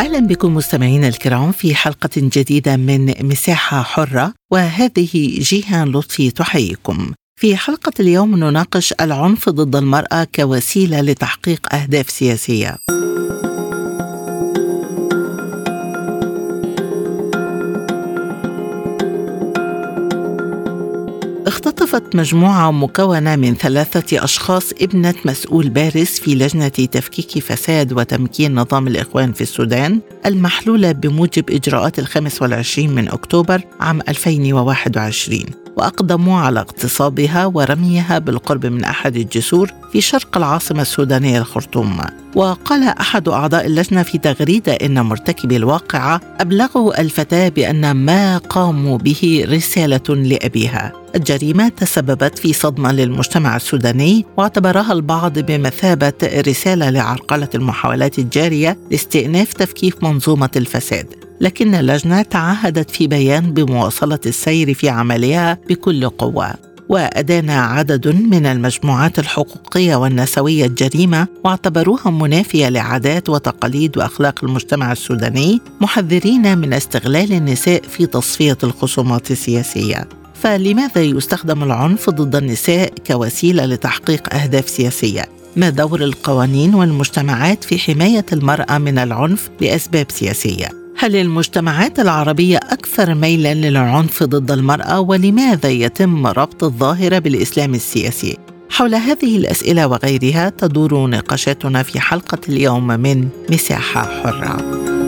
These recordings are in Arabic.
أهلا بكم مستمعينا الكرام في حلقة جديدة من مساحة حرة وهذه جيهان لطفي تحييكم. في حلقة اليوم نناقش العنف ضد المرأة كوسيلة لتحقيق أهداف سياسية. اختطفت مجموعة مكونة من ثلاثة أشخاص ابنة مسؤول بارز في لجنة تفكيك فساد وتمكين نظام الإخوان في السودان المحلولة بموجب إجراءات الخامس والعشرين من أكتوبر عام 2021 وأقدموا على اغتصابها ورميها بالقرب من أحد الجسور في شرق العاصمة السودانية الخرطوم. وقال أحد أعضاء اللجنة في تغريدة إن مرتكبي الواقعة أبلغوا الفتاة بأن ما قاموا به رسالة لأبيها. الجريمة تسببت في صدمة للمجتمع السوداني واعتبرها البعض بمثابة رسالة لعرقلة المحاولات الجارية لاستئناف تفكيك منظومة الفساد. لكن اللجنة تعهدت في بيان بمواصلة السير في عملها بكل قوة. وأدان عدد من المجموعات الحقوقية والنسوية الجريمة واعتبروها منافية لعادات وتقاليد وأخلاق المجتمع السوداني محذرين من استغلال النساء في تصفية الخصومات السياسية. فلماذا يستخدم العنف ضد النساء كوسيلة لتحقيق أهداف سياسية؟ ما دور القوانين والمجتمعات في حماية المرأة من العنف لأسباب سياسية؟ هل المجتمعات العربية أكثر ميلا للعنف ضد المرأة ولماذا يتم ربط الظاهرة بالإسلام السياسي؟ حول هذه الأسئلة وغيرها تدور نقاشاتنا في حلقة اليوم من مساحة حرة.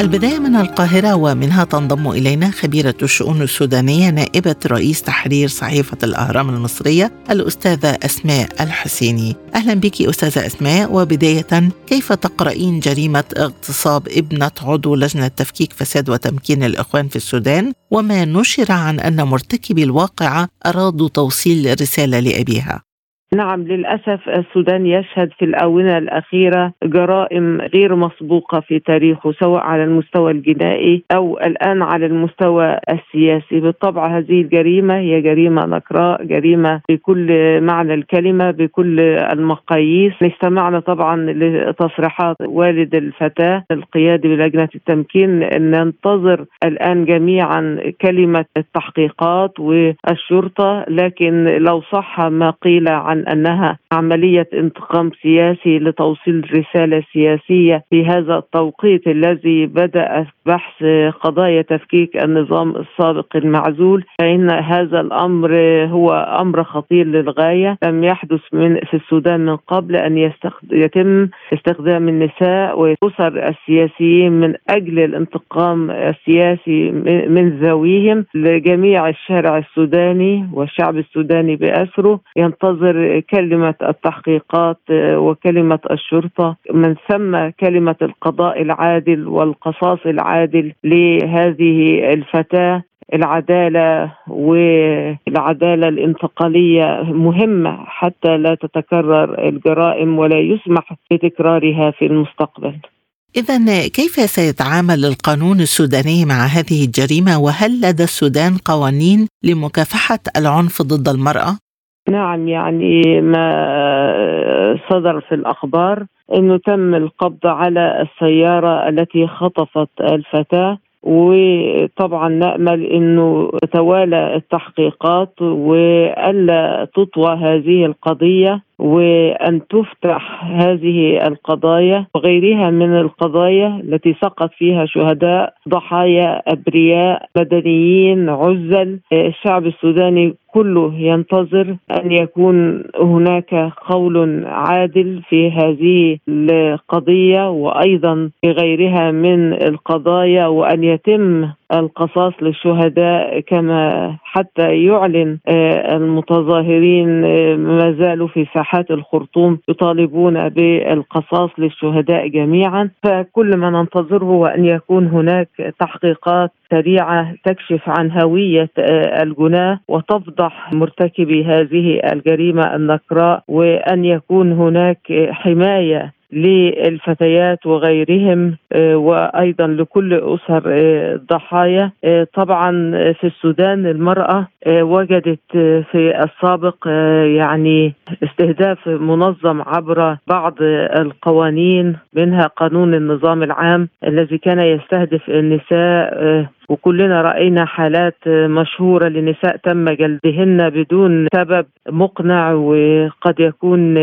البداية من القاهرة ومنها تنضم إلينا خبيرة الشؤون السودانية نائبة رئيس تحرير صحيفة الأهرام المصرية الأستاذة أسماء الحسيني. أهلا بك أستاذة أسماء وبداية كيف تقرأين جريمة اغتصاب ابنة عضو لجنة تفكيك فساد وتمكين الإخوان في السودان؟ وما نشر عن أن مرتكبي الواقعة أرادوا توصيل رسالة لأبيها. نعم للأسف السودان يشهد في الآونة الأخيرة جرائم غير مسبوقة في تاريخه سواء على المستوى الجنائي أو الآن على المستوى السياسي. بالطبع هذه الجريمة هي جريمة نكراء جريمة بكل معنى الكلمة بكل المقاييس. استمعنا طبعا لتصريحات والد الفتاة القيادي بلجنة التمكين ننتظر الآن جميعا كلمة التحقيقات والشرطة لكن لو صح ما قيل عن أنها عملية انتقام سياسي لتوصيل رسالة سياسية في هذا التوقيت الذي بدأ بحث قضايا تفكيك النظام السابق المعزول. فإن هذا الأمر هو أمر خطير للغاية. لم يحدث من في السودان من قبل أن يستخد... يتم استخدام النساء والأسر السياسيين من أجل الانتقام السياسي من ذويهم لجميع الشارع السوداني والشعب السوداني بأسره. ينتظر كلمة التحقيقات آه، وكلمة الشرطة. من ثم كلمة القضاء العادل والقصاص العادل لهذه الفتاة. العدالة والعدالة الانتقالية مهمة حتى لا تتكرر الجرائم ولا يسمح بتكرارها في المستقبل. إذا كيف سيتعامل القانون السوداني مع هذه الجريمة؟ وهل لدى السودان قوانين لمكافحة العنف ضد المرأة؟ نعم يعني ما صدر في الأخبار أنه تم القبض على السيارة التي خطفت الفتاة وطبعا نأمل إنه تتوالى التحقيقات وألا تطوى هذه القضية. وأن تفتح هذه القضايا وغيرها من القضايا التي سقط فيها شهداء ضحايا أبرياء مدنيين عزل. الشعب السوداني كله ينتظر أن يكون هناك قول عادل في هذه القضية وأيضا في غيرها من القضايا وأن يتم القصاص للشهداء كما حتى يعلن المتظاهرين ما زالوا في ساحة. ساحات الخرطوم يطالبون بالقصاص للشهداء جميعا فكل ما ننتظره هو أن يكون هناك تحقيقات سريعة تكشف عن هوية آه، الجناة وتفضح مرتكبي هذه الجريمة النكراء وأن يكون هناك حماية للفتيات وغيرهم آه، وأيضا لكل أسر آه، الضحايا آه، طبعا في السودان المرأة وجدت في السابق يعني استهداف منظم عبر بعض القوانين منها قانون النظام العام الذي كان يستهدف النساء وكلنا رأينا حالات مشهورة لنساء تم جلدهن بدون سبب مقنع وقد يكون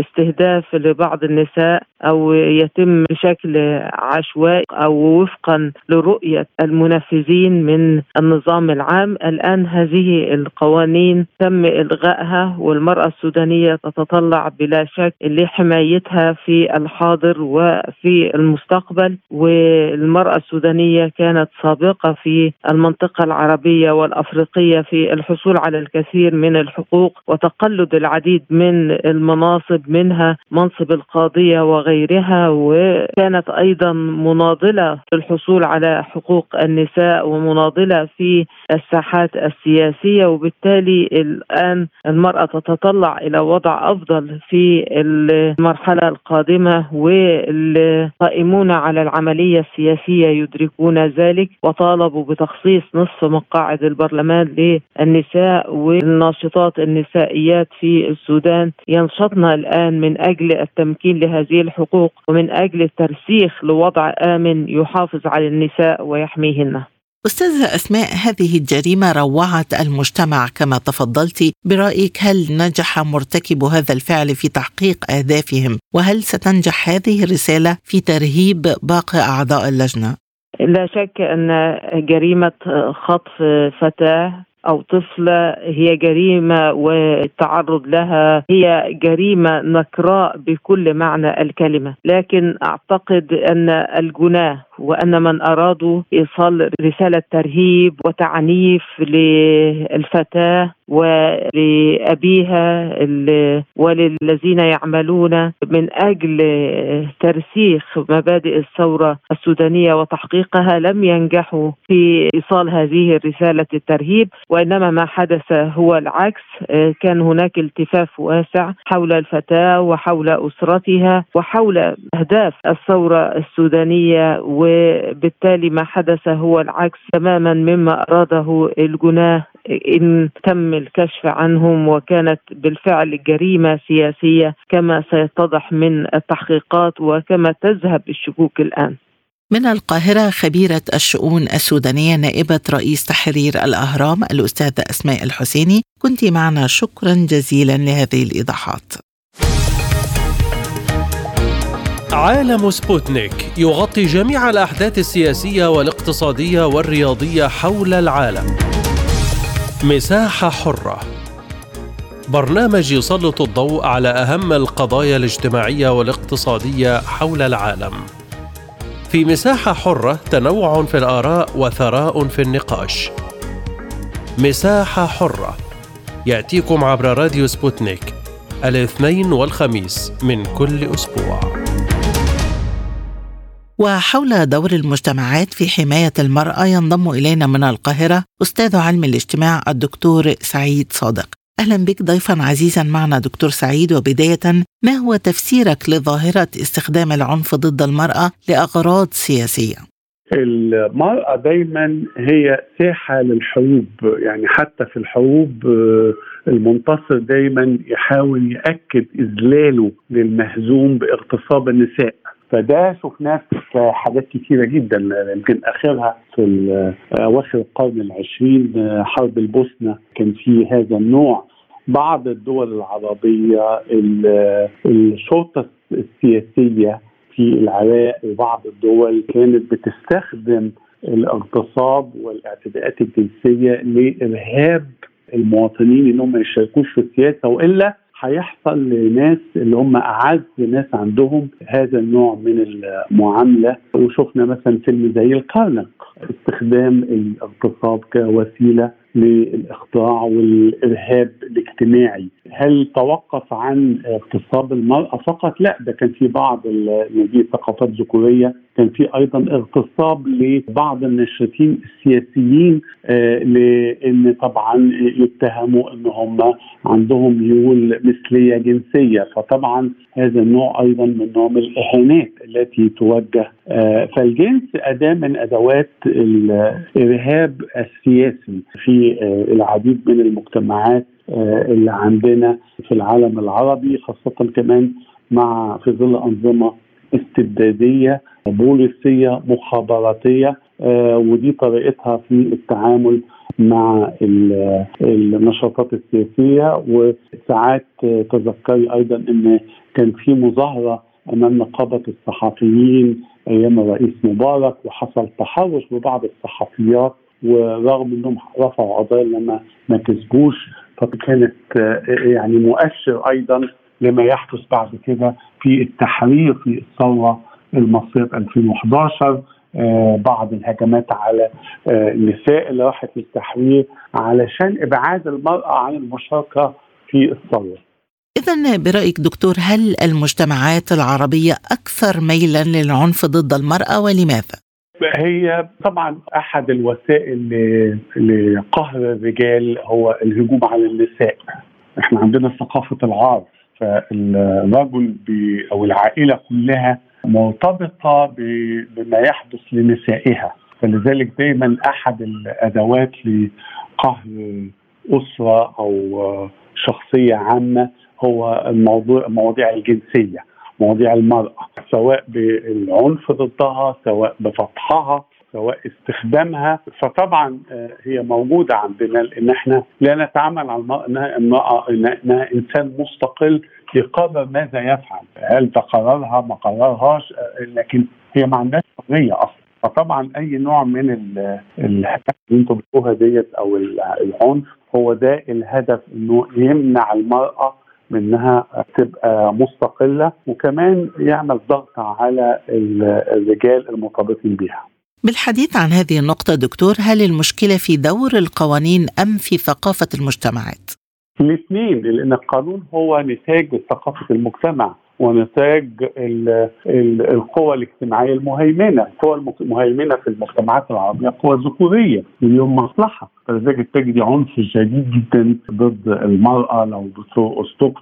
استهداف لبعض النساء أو يتم بشكل عشوائي أو وفقا لرؤية المنفذين من النظام العام. الآن هذه القوانين تم إلغائها والمرأة السودانية تتطلع بلا شك لحمايتها في الحاضر وفي المستقبل والمرأة السودانية كانت سابقة في المنطقة العربية والأفريقية في الحصول على الكثير من الحقوق وتقلد العديد من المناصب منها منصب القاضية وغيرها وكانت أيضا مناضلة في الحصول على حقوق النساء ومناضلة في الساحات السياسية وبالتالي الآن المرأة تتطلع إلى وضع أفضل في المرحلة القادمة والقائمون على العملية السياسية يدركون ذلك وطالب طالبوا بتخصيص نصف مقاعد البرلمان للنساء والناشطات النسائيات في السودان. ينشطن الآن من أجل التمكين لهذه الحقوق ومن أجل الترسيخ لوضع آمن يحافظ على النساء ويحميهن. أستاذة أسماء هذه الجريمة روعت المجتمع كما تفضلت. برأيك هل نجح مرتكب هذا الفعل في تحقيق أهدافهم؟ وهل ستنجح هذه الرسالة في ترهيب باقي أعضاء اللجنة؟ لا شك أن جريمة خطف فتاة أو طفلة هي جريمة والتعرض لها هي جريمة نكراء بكل معنى الكلمة، لكن أعتقد أن الجناه وأن من أرادوا إيصال رسالة ترهيب وتعنيف للفتاة ولأبيها وللذين يعملون من أجل ترسيخ مبادئ الثورة السودانية وتحقيقها لم ينجحوا في إيصال هذه الرسالة الترهيب وإنما ما حدث هو العكس. كان هناك التفاف واسع حول الفتاة وحول أسرتها وحول أهداف الثورة السودانية وبالتالي ما حدث هو العكس تماما مما أراده الجناه إن تم الكشف عنهم وكانت بالفعل جريمة سياسية كما سيتضح من التحقيقات وكما تذهب الشكوك الآن. من القاهرة خبيرة الشؤون السودانية نائبة رئيس تحرير الأهرام الأستاذة أسماء الحسيني كنت معنا. شكرا جزيلا لهذه الإيضاحات. عالم سبوتنيك يغطي جميع الأحداث السياسية والاقتصادية والرياضية حول العالم. مساحة حرة برنامج يسلط الضوء على أهم القضايا الاجتماعية والاقتصادية حول العالم. في مساحة حرة تنوع في الآراء وثراء في النقاش. مساحة حرة يأتيكم عبر راديو سبوتنيك الاثنين والخميس من كل أسبوع. وحول دور المجتمعات في حماية المرأة ينضم إلينا من القاهرة أستاذ علم الاجتماع الدكتور سعيد صادق أهلا بك ضيفا عزيزا معنا دكتور سعيد وبداية ما هو تفسيرك لظاهرة استخدام العنف ضد المرأة لأغراض سياسية؟ المرأة دايما هي ساحة للحروب يعني حتى في الحروب آه، المنتصر دايما يحاول يأكد إذلاله للمهزوم باغتصاب النساء فده شفناه في حاجات كثيره جدا يمكن آخرها في أواخر القرن العشرين حرب البوسنة. كان في هذا النوع. بعض الدول العربية الشرطة السياسية في العراق وبعض الدول كانت بتستخدم الاغتصاب والاعتداءات الجنسية لإرهاب المواطنين انهم ما يشاركوش في السياسة وإلا هيحصل لناس اللي هم أعز ناس عندهم هذا النوع من المعاملة. وشفنا مثلا فيلم زي القرنق استخدام الاغتصاب كوسيلة. للإخضاع والإرهاب الاجتماعي هل توقف عن اغتصاب المرأة فقط؟ لا ده كان في بعض دي ثقافات ذكورية كان في أيضا اغتصاب لبعض الناشطين السياسيين آه لأن طبعا يتهموا أن هم عندهم ميول مثلية جنسية فطبعا هذا النوع أيضا من نوع من الإهانات التي توجه فالجنس أداة من أدوات الإرهاب السياسي في آه العديد من المجتمعات اللي عندنا في العالم العربي خاصة كمان مع في ظل أنظمة استبدادية بوليسية مخابراتية آه ودي طريقتها في التعامل مع النشاطات السياسية. وساعات تذكري أيضا أن كان في مظاهرة أمام نقابة الصحفيين أيام الرئيس مبارك وحصل تحرش ببعض الصحفيات ورغم إنهم رفعوا قضايا لما ما كسبوش فكانت يعني مؤشر أيضا لما يحدث بعد كده في التحرير في الثورة المصرية 2011 آه بعض الهجمات على آه النساء اللي راحت للتحرير علشان إبعاد المرأة عن المشاركة في الثورة. إذا برأيك دكتور هل المجتمعات العربية أكثر ميلا للعنف ضد المرأة ولماذا؟ هي طبعا أحد الوسائل لقهر الرجال هو الهجوم على النساء إحنا عندنا ثقافة العار فالرجل أو العائلة كلها مرتبطة بما يحدث لنسائها فلذلك دايما أحد الأدوات لقهر أسرة أو شخصية عامة هو الموضوع المواضيع الجنسية مواضيع المرأة سواء بالعنف ضدها سواء بفتحها سواء استخدامها. فطبعا هي موجودة عندنا لأن إحنا لا نتعامل على المرأة إنها, امرأة إنها إنسان مستقل يقرر ماذا يفعل؟ هل ده قرارها ما قررهاش؟ لكن هي ما عندهاش حرية أصلا. فطبعا أي نوع من الهدف اللي أنتم بتقولها ديت أو العنف هو ده الهدف إنه يمنع المرأة منها تبقى مستقلة وكمان يعمل ضغط على الرجال المرتبطين بها بالحديث عن هذه النقطة دكتور هل المشكلة في دور القوانين أم في ثقافة المجتمعات؟ الاثنين لأن القانون هو نتاج ثقافة المجتمع ونتاج ال ال القوى الاجتماعية المهيمنة، القوى المهيمنه في المجتمعات العربية قوى ذكورية اليوم مصلحة، فلذلك تجدي عنف شديد جدا ضد المرأة لو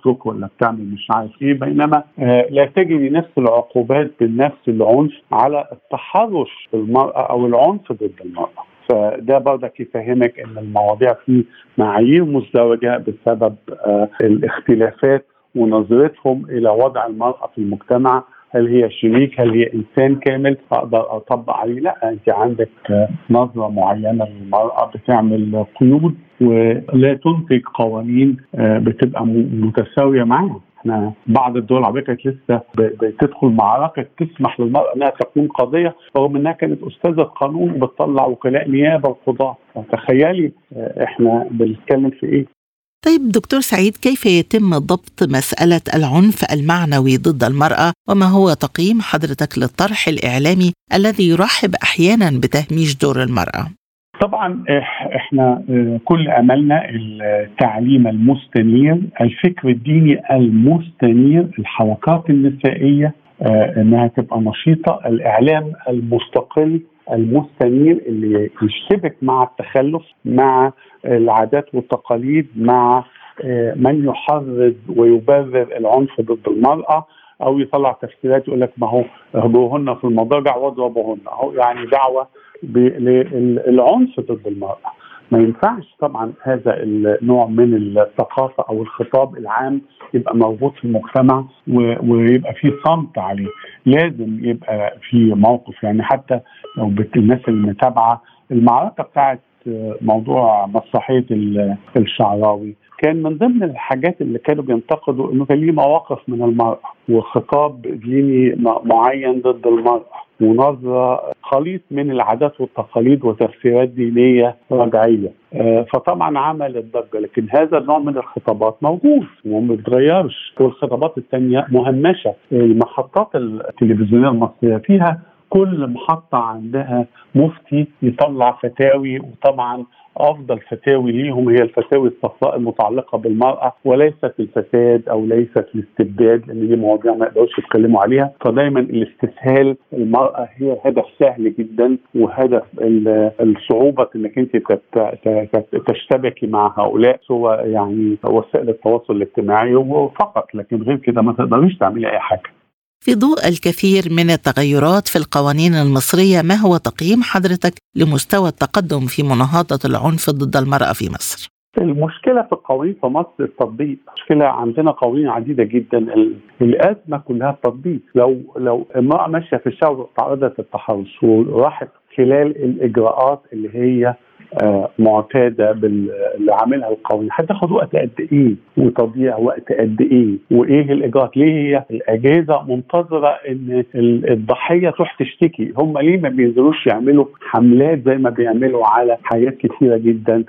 توك ولا بتعمل مش عارف إيه بينما آه لا تجدي نفس العقوبات بنفس العنف على التحرش بالمراه أو العنف ضد المرأة. فده برضك يفهمك إن المواضيع في معايير مزدوجة بسبب آه الاختلافات ونظرتهم إلى وضع المرأة في المجتمع. هل هي شريك؟ هل هي إنسان كامل؟ أقدر أطبق عليه. لا أنت عندك نظرة معينة للمرأة بتعمل قيود ولا تنتج قوانين بتبقى متساوية معاها. إحنا بعض الدول العربية كانت لسه بتدخل معركة تسمح للمرأة إنها تكون قاضيه رغم إنها كانت أستاذة قانون وبتطلع وكلاء نيابة وقضاه تخيلي إحنا بنتكلم في إيه؟ طيب دكتور سعيد كيف يتم ضبط مسألة العنف المعنوي ضد المرأة وما هو تقييم حضرتك للطرح الإعلامي الذي يرحب أحيانا بتهميش دور المرأة؟ طبعا إحنا كل أملنا التعليم المستنير، الفكر الديني المستنير، الحركات النسائية إنها تبقى نشيطة، الإعلام المستقل المستنير اللي يشتبك مع التخلف مع العادات والتقاليد مع من يحرض ويبرر العنف ضد المرأة أو يطلع تفسيرات يقول لك ما هو اهجوهن في المضاجع واضربوهن. أهو يعني دعوة للعنف ضد المرأة. ما ينفعش طبعا هذا النوع من الثقافة أو الخطاب العام يبقى موجود في المجتمع ويبقى في صمت عليه. لازم يبقى في موقف يعني حتى لو الناس المتابعة المعركة بتاعت موضوع مسرحيه الشعراوي. كان من ضمن الحاجات اللي كانوا بينتقدوا إنه كان ليه مواقف من المرأة وخطاب ديني معين ضد المرأة ونظرة خليط من العادات والتقاليد وتفسيرات دينية رجعية. فطبعا عمل الضجة لكن هذا النوع من الخطابات موجود وما بيتغيرش. والخطابات الثانية مهمشة. المحطات التلفزيونية المصرية فيها كل محطة عندها مفتي يطلع فتاوي وطبعا أفضل فتاوي ليهم هي الفتاوي الصفراء المتعلقة بالمرأة وليست الفساد أو ليست الاستبداد لأن دي مواضيع ما يقدروش يتكلموا عليها. فدايما الاستسهال المرأة هي هدف سهل جدا وهدف الصعوبة إنك أنت تشتبكي مع هؤلاء سوى يعني وسائل التواصل الاجتماعي وفقط لكن غير كده ما تقدريش تعملي أي حاجة. في ضوء الكثير من التغيرات في القوانين المصرية ما هو تقييم حضرتك لمستوى التقدم في مناهضة العنف ضد المرأة في مصر؟ المشكلة في القوانين في مصر التطبيق، المشكلة عندنا قوانين عديدة جدا. الأزمة كلها التطبيق، لو لو امراه ماشية في الشارع وتعرضت للتحرش وراحت خلال الإجراءات اللي هي معتادة باللي عاملها القوانين هتاخد وقت قد إيه وتضييع وقت قد إيه؟ وإيه الاجراءات ليه هي الأجهزة منتظرة إن الضحية تروح تشتكي؟ هم ليه ما بينزلوش يعملوا حملات زي ما بيعملوا على حاجات كثيره جدا؟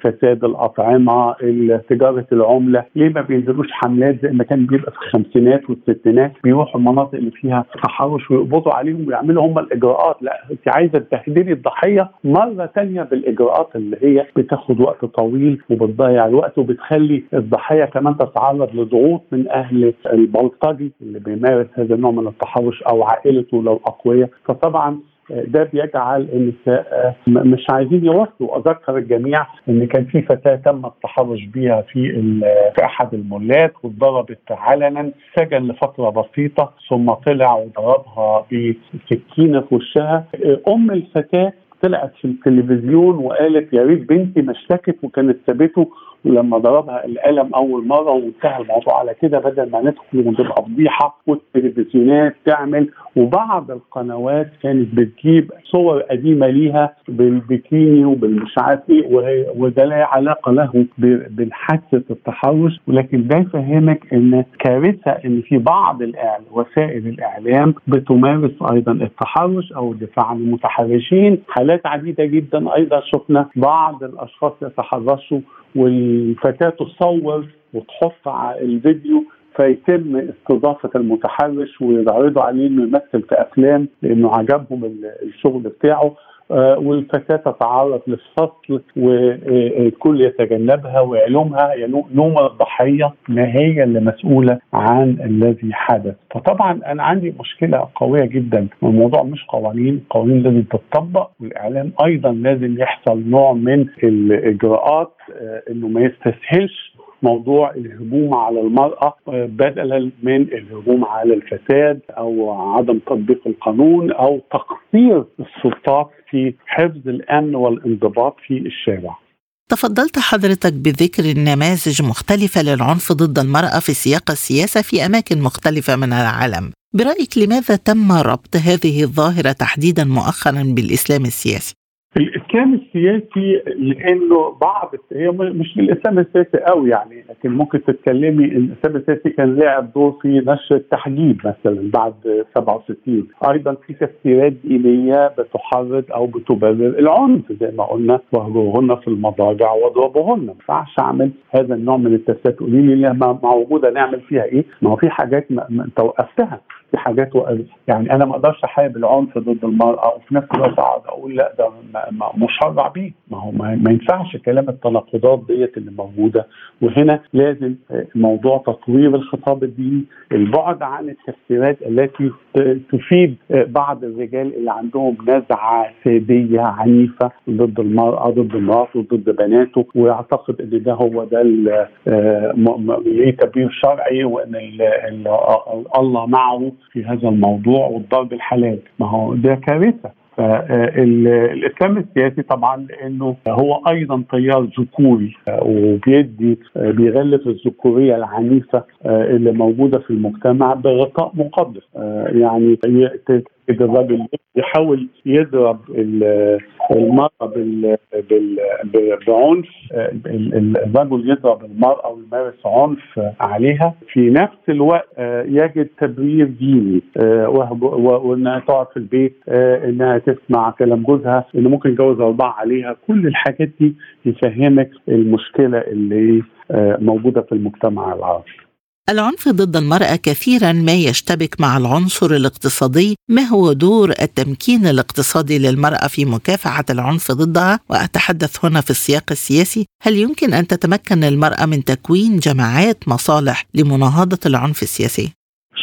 فساد الأطعمة تجارة العملة. ليه ما بينزلوش حملات زي ما كان بيبقى في الخمسينات والستينات؟ بيروحوا المناطق اللي فيها تحرش ويقبضوا عليهم ويعملوا هم الإجراءات. لا أنت عايزة تهدري الضحية مرة ثانية بالإجراءات. الاجراءات اللي هي بتاخد وقت طويل وبتضيع الوقت وبتخلي الضحيه كمان تتعرض لضغوط من أهل البلطجي اللي بيمارس هذا النوع من التحرش أو عائلته لو أقوياء. فطبعا ده بيجعل النساء مش عايزين يوصلوا. أذكر الجميع إن كان في فتاة تم التحرش بها في في أحد المولات واتضربت علنا سجن لفترة بسيطة ثم طلع وضربها بسكينة في وشها. أم الفتاة طلعت في التلفزيون وقالت يا ريت بنتي ما اشتكت وكانت سابته ولما ضربها القلم أول مرة وانتهى الموضوع على كده بدل ما ندخل وتبقى فضيحه والتلفزيونات تعمل. وبعض القنوات كانت بتجيب صور قديمة ليها بالبكيني وبالمش عارف إيه وده لا علاقه له بالحادثة التحرش. ولكن ده يفهمك إن كارثة إن في بعض الإعلام وسائل الإعلام بتمارس أيضا التحرش أو الدفاع عن المتحرشين. حالات عديدة جدا أيضا شفنا بعض الأشخاص يتحرشوا والفتاة تصور وتحط على الفيديو فيتم استضافة المتحرش ويعرضوا عليه إنه يمثل في أفلام لأنه عجبهم الشغل بتاعه. آه، والفتاة تتعرض للفصل والكل يتجنبها ويلومها يلوم الضحية ما هي اللي مسؤوله عن الذي حدث. فطبعا أنا عندي مشكلة قوية جدا. الموضوع مش قوانين. القوانين لازم تتطبق. والإعلام أيضا لازم يحصل نوع من الإجراءات آه، إنه ما يستسهلش موضوع الهجوم على المرأة بدلا من الهجوم على الفساد أو عدم تطبيق القانون أو تقصير السلطات في حفظ الأمن والانضباط في الشارع تفضلت حضرتك بذكر نماذج مختلفة للعنف ضد المرأة في سياق السياسة في أماكن مختلفة من العالم برأيك لماذا تم ربط هذه الظاهرة تحديدا مؤخرا بالإسلام السياسي؟ الإسلام السياسي لأنه بعض هي مش الاسلام السياسي قوي يعني لكن ممكن تتكلمي إن الإسلام السياسي كان لاعب دور في نشر التحجيب مثلا بعد 67 أيضا في تفسيرات دينية بتحرض أو بتبرر العنف زي ما قلنا واهجرهن في المضاجع واضربوهن ما ينفعش أعمل هذا النوع من التفسيرات قولي لي موجودة نعمل فيها إيه؟ ما هو في حاجات انت وقفتها في حاجات يعني أنا ما أقدرش أحارب العنف ضد المرأة وفي نفس الوقت أقعد أقول لا ده مشرع بيه. ما هو ما ينفعش كلام التناقضات ديت اللي موجودة. وهنا لازم موضوع تطوير الخطاب الديني البعد عن التفسيرات التي تفيد بعض الرجال اللي عندهم نزعة سادية عنيفة ضد المرأة ضد مراته ضد بناته. ويعتقد إن ده هو ده ليه تبرير شرعي وإن الله معه. في هذا الموضوع والضرب الحلال. ما هو ده كارثة. فالاسلام السياسي طبعا لأنه هو أيضا تيار ذكوري وبيدي بيغلف الذكورية العنيفة اللي موجودة في المجتمع بغطاء مقدس. يعني الراجل يحاول يضرب المرأة بال بعنف الرجل يضرب المرأة ويمارس عنف عليها في نفس الوقت يجد تبرير ديني وإنها تقعد في البيت إنها تسمع كلام جوزها انه ممكن يتجوز أربعة عليها. كل الحاجات دي يفهمك المشكلة اللي موجودة في المجتمع العربي. العنف ضد المرأة كثيرا ما يشتبك مع العنصر الاقتصادي ما هو دور التمكين الاقتصادي للمرأة في مكافحة العنف ضدها وأتحدث هنا في السياق السياسي هل يمكن أن تتمكن المرأة من تكوين جماعات مصالح لمناهضة العنف السياسي؟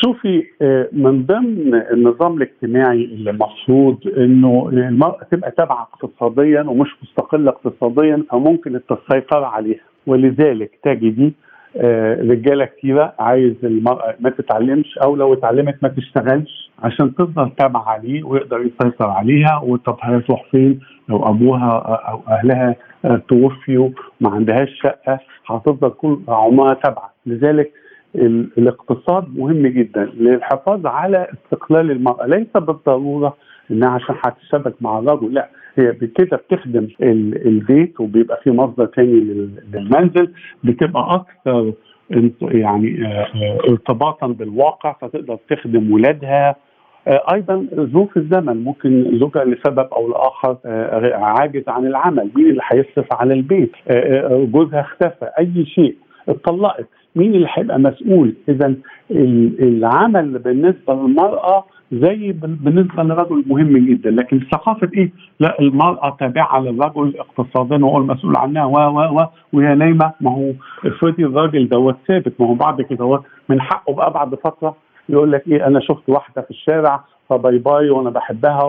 شوفي آه، من ضمن النظام الاجتماعي اللي مفروض إنه المرأة تبقى تابعة اقتصاديا ومش مستقلة اقتصاديا فممكن السيطره عليها ولذلك تجدي رجالة كتيرة عايز المرأة ما تتعلمش أو لو اتعلمت ما تشتغلش عشان تفضل تابعة عليه ويقدر يسيطر عليها وطب هتروح فين؟ لو أبوها أو أهلها آه، توفيوا ما عندهاش شقة هتفضل كل عمرها تابعة. لذلك الاقتصاد مهم جدا للحفاظ على استقلال المرأة. ليس بالضرورة إنها عشان هتشتبك مع الرجل لا. هي كده بتخدم البيت وبيبقى في مصدر تاني للمنزل بتبقى أكثر يعني آه، آه، ارتباطا بالواقع فتقدر تخدم ولادها. آه، أيضا ظروف الزمن ممكن زوجها لسبب أو لآخر عاجز عن العمل مين اللي هيصرف على البيت؟ جوزها اختفى أي شيء اتطلقت مين اللي هيبقى مسؤول؟ اذا العمل بالنسبة للمرأة زي بالنسبة للرجل مهم جدا لكن ثقافة إيه؟ لا المرأة تابعة للرجل اقتصاديا وهو المسؤول عنها و و و وهي نايمة ما هو افرضي الراجل دوت ثابت ما هو بعد كده هو من حقه بقى بعد فترة يقول لك إيه أنا شفت واحدة في الشارع ف bye bye وأنا بحبها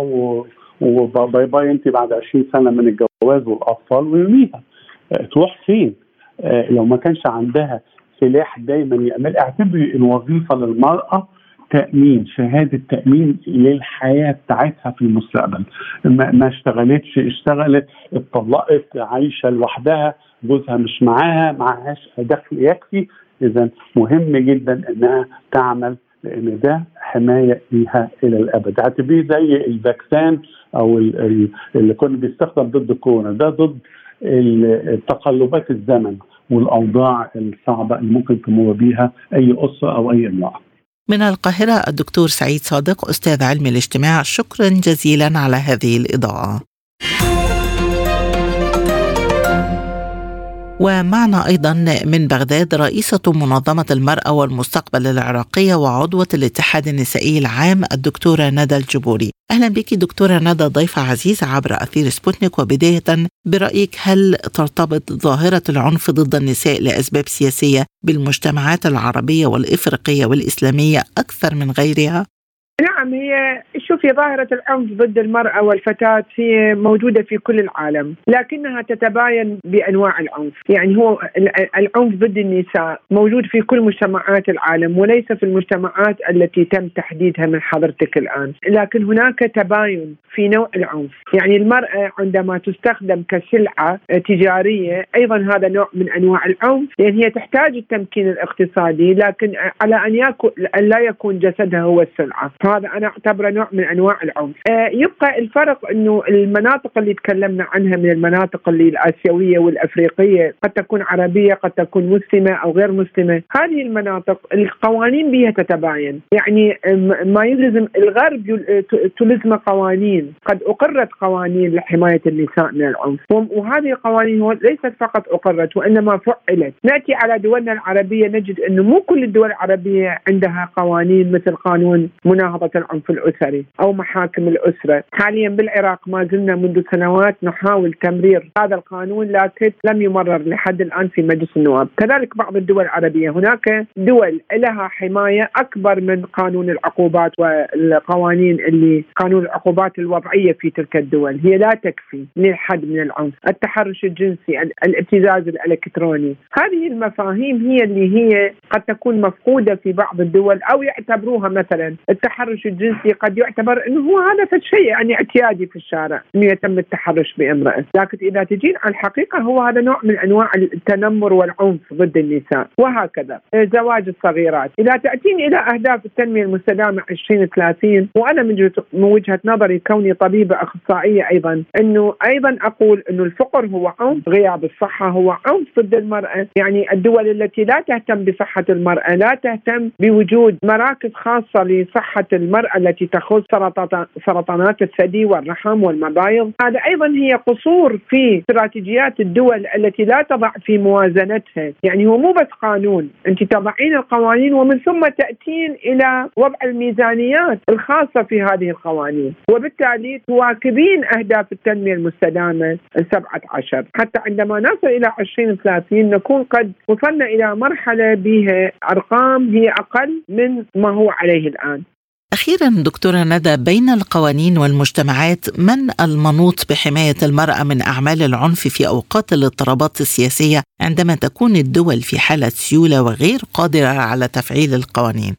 و bye bye أنت بعد 20 سنة من الجواز والأطفال ويرميها تروح فين؟ آه، لو ما كانش عندها سلاح دايما يعمل اعتبري الوظيفة للمرأة تأمين شهادة تأمين للحياة بتاعتها في المستقبل. ما, ما اشتغلتش اشتغلت اتطلقت عايشة لوحدها جوزها مش معاها معهاش دخل يكفي. اذا مهم جدا إنها تعمل لأن ده حماية ليها إلى الأبد. اعتبريه زي الفاكسان أو اللي كنا بيستخدم ضد الكورونا ده ضد تقلبات الزمن والأوضاع الصعبة اللي ممكن تمر بيها أي أسرة أو أي إمرأة. من القاهرة الدكتور سعيد صادق أستاذ علم الاجتماع شكرا جزيلا على هذه الإضاءة. ومعنا أيضا من بغداد رئيسة منظمة المرأة والمستقبل العراقية وعضوة الاتحاد النسائي العام الدكتورة ندى الجبوري أهلا بك دكتورة ندى ضيفة عزيزة عبر أثير سبوتنيك وبداية برأيك هل ترتبط ظاهرة العنف ضد النساء لأسباب سياسية بالمجتمعات العربية والإفريقية والإسلامية أكثر من غيرها؟ نعم هي شوفي ظاهرة العنف ضد المرأة والفتاة هي موجودة في كل العالم لكنها تتباين بأنواع العنف. يعني هو العنف ضد النساء موجود في كل مجتمعات العالم وليس في المجتمعات التي تم تحديدها من حضرتك الآن. لكن هناك تباين في نوع العنف. يعني المرأة عندما تستخدم كسلعة تجارية أيضا هذا نوع من أنواع العنف. لأن هي تحتاج التمكين الاقتصادي لكن على أن, يكون أن لا يكون جسدها هو السلعة. هذا أنا أعتبره نوع من أنواع العنف. آه يبقى الفرق إنه المناطق اللي تكلمنا عنها من المناطق اللي الآسيوية والأفريقية قد تكون عربية قد تكون مسلمة أو غير مسلمة. هذه المناطق القوانين بها تتباين. يعني ما يلزم الغرب تلزم قوانين. قد أقرت قوانين لحماية النساء من العنف. وهذه القوانين ليست فقط أقرت وإنما فعلت. نأتي على دولنا العربية نجد إنه مو كل الدول العربية عندها قوانين مثل قانون مناهضة مناهضة العنف الأسري أو محاكم الأسرة. حاليا بالعراق ما زلنا منذ سنوات نحاول تمرير هذا القانون لكن لم يمرر لحد الآن في مجلس النواب. كذلك بعض الدول العربية هناك دول لها حماية أكبر من قانون العقوبات والقوانين اللي قانون العقوبات الوضعية في تلك الدول. هي لا تكفي للحد من العنف. التحرش الجنسي الابتزاز الإلكتروني. هذه المفاهيم هي اللي هي قد تكون مفقودة في بعض الدول أو يعتبروها مثلا التحرش التحرش الجنسي قد يعتبر إنه هو هذا شيء يعني اعتيادي في الشارع إنه يتم التحرش بامرأة، لكن إذا تجين على الحقيقة هو هذا نوع من أنواع التنمر والعنف ضد النساء. وهكذا زواج الصغيرات، إذا تأتين إلى أهداف التنمية المستدامة 2030 وأنا من وجهة نظري كوني طبيبة أخصائية أيضا إنه أيضا أقول إنه الفقر هو عنف، غياب الصحة هو عنف ضد المرأة، يعني الدول التي لا تهتم بصحة المرأة، لا تهتم بوجود مراكز خاصة لصحة المرأة التي تخص سرطانات الثدي والرحم والمبايض. هذا أيضا هي قصور في استراتيجيات الدول التي لا تضع في موازنتها. يعني هو مو بس قانون. أنت تضعين القوانين ومن ثم تأتين إلى وضع الميزانيات الخاصة في هذه القوانين. وبالتالي تواكبين أهداف التنمية المستدامة السبعة عشر. حتى عندما نصل إلى 2030 نكون قد وصلنا إلى مرحلة بها أرقام هي أقل من ما هو عليه الآن. أخيرا دكتورة ندى بين القوانين والمجتمعات من المنوط بحماية المرأة من أعمال العنف في أوقات الاضطرابات السياسية عندما تكون الدول في حالة سيولة وغير قادرة على تفعيل القوانين؟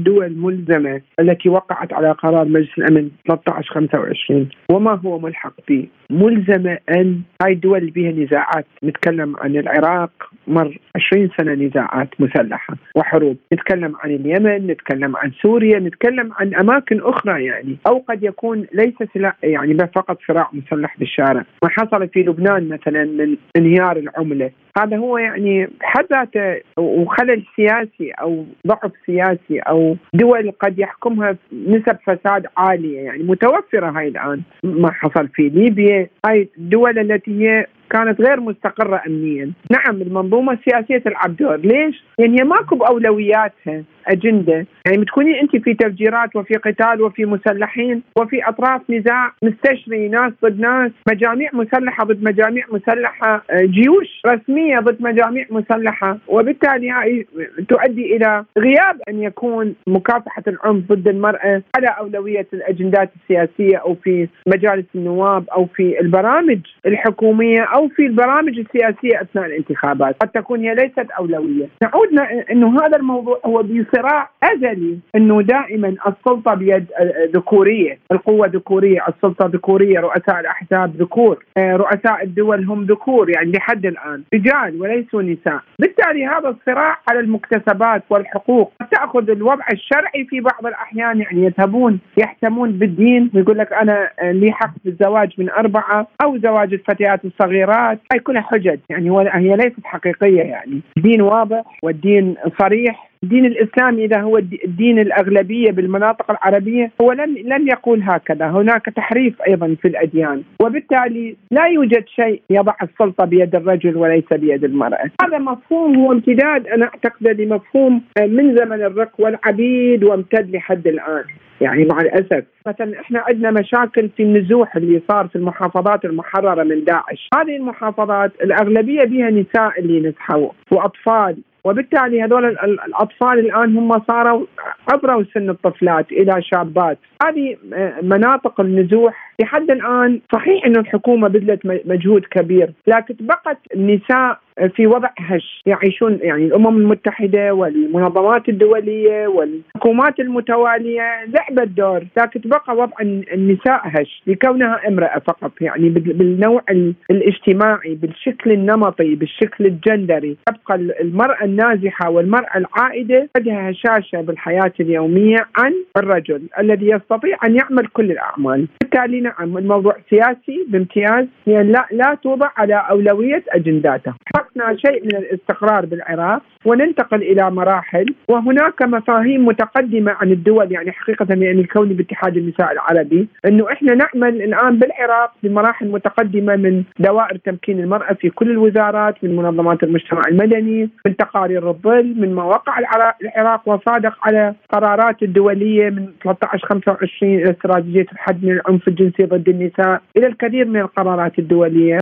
الدول ملزمة التي وقعت على قرار مجلس الأمن 1325 وما هو ملحق به ملزمة أن هاي الدول اللي بها نزاعات نتكلم عن العراق مر 20 سنة نزاعات مسلحة وحروب. نتكلم عن اليمن نتكلم عن سوريا نتكلم عن أماكن أخرى يعني. أو قد يكون ليس سلاح يعني فقط صراع مسلح بالشارع. ما حصل في لبنان مثلا من انهيار العملة. هذا هو يعني حد ذاته وخلل سياسي أو ضعف سياسي أو دول قد يحكمها نسب فساد عالية يعني متوفرة هاي الآن ما حصل في ليبيا. هاي الدول التي هي كانت غير مستقرة أمنيا. نعم المنظومة السياسية تلعب دور. ليش؟ يعني هي ماكو بأولوياتها أجندة. يعني بتكونين أنت في تفجيرات وفي قتال وفي مسلحين وفي أطراف نزاع مستشري ناس ضد ناس مجاميع مسلحة ضد مجاميع مسلحة آه، جيوش رسمية ضد مجاميع مسلحة. وبالتالي تؤدي إلى غياب أن يكون مكافحة العنف ضد المرأة على أولوية الأجندات السياسية أو في مجالس النواب أو في البرامج الحكومية أو في البرامج السياسية أثناء الانتخابات قد تكون هي ليست أولوية. نعود أنه هذا الموضوع هو بصراع أزلي أنه دائما السلطة بيد ذكورية القوة ذكورية السلطة ذكورية رؤساء الأحزاب ذكور آه، رؤساء الدول هم ذكور يعني لحد الآن. رجال وليسوا نساء. بالتالي هذا الصراع على المكتسبات والحقوق. تأخذ الوضع الشرعي في بعض الأحيان يعني يذهبون يحتمون بالدين. ويقول لك أنا آه، لي حق بالزواج من أربعة أو زواج الفتيات الصغيرات هاي كلها حجج يعني هي ليست حقيقية يعني. الدين واضح والدين صريح. الدين الإسلامي إذا هو الدين الأغلبية بالمناطق العربية هو لم لم يقول هكذا، هناك تحريف أيضا في الأديان، وبالتالي لا يوجد شيء يضع السلطة بيد الرجل وليس بيد المرأة، هذا مفهوم هو امتداد أنا أعتقد لمفهوم من زمن الرق والعبيد وامتد لحد الآن. يعني مع الأسف. مثلا إحنا عندنا مشاكل في النزوح اللي صار في المحافظات المحررة من داعش، هذه المحافظات الأغلبية بها نساء اللي نزحوا وأطفال. وبالتالي هذول الأطفال الآن هم صاروا عبروا سن الطفلات إلى شابات. هذه مناطق النزوح لحد الآن صحيح إنه الحكومة بذلت مجهود كبير لكن بقت النساء في وضع هش. يعيشون يعني الأمم المتحدة والمنظمات الدولية والحكومات المتوالية لعبت دور لكن بقى وضع النساء هش. لكونها امرأة فقط يعني بالنوع الاجتماعي بالشكل النمطي بالشكل الجندري. تبقى المرأة النازحة والمرأة العائدة عندها هشاشة بالحياة اليومية عن الرجل الذي يستطيع أن يعمل كل الأعمال. بالتالي نعم الموضوع سياسي بامتياز. يعني لا لا توضع على أولوية أجنداته. حققنا شيء من الاستقرار بالعراق وننتقل إلى مراحل وهناك مفاهيم متقدمة عن الدول يعني حقيقة يعني الكون باتحاد النساء العربي إنه إحنا نعمل الآن بالعراق بمراحل متقدمة من دوائر تمكين المرأة في كل الوزارات من منظمات المجتمع المدني من تقارير الظل من مواقع العراق وصادق على قرارات الدولية من 13 25 إلى استراتيجية الحد من العنف الجنسي ضد النساء إلى الكثير من القرارات الدولية.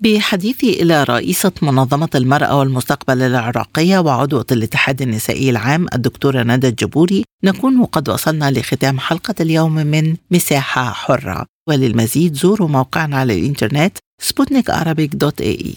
بحديثي إلى رئيسة منظمة المرأة والمستقبل العراقية وعضوة الاتحاد النسائي العام الدكتورة ندى الجبوري نكون قد وصلنا لختام حلقة اليوم من مساحة حرة. وللمزيد زوروا موقعنا على الإنترنت سبوتنيك دوت اي